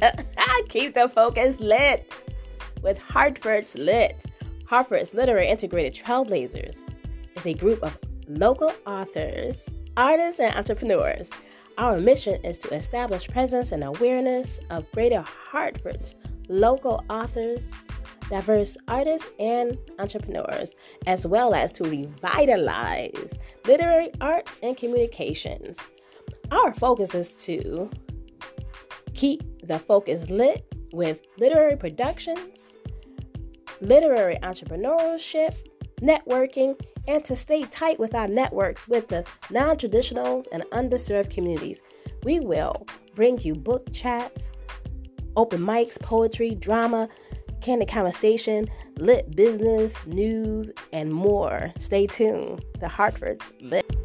Keep the focus lit with Hartford's Lit. Hartford's Literary Integrated Trailblazers is a group of local authors, artists, and entrepreneurs. Our mission is to establish presence and awareness of Greater Hartford's local authors, diverse artists, and entrepreneurs, as well as to revitalize literary arts and communications. Our focus is to keep the focus lit with literary productions, literary entrepreneurship, networking, and to stay tight with our networks with the non traditionals and underserved communities. We will bring you book chats, open mics, poetry, drama, candid conversation, lit business, news, and more. Stay tuned. The Hartford's lit.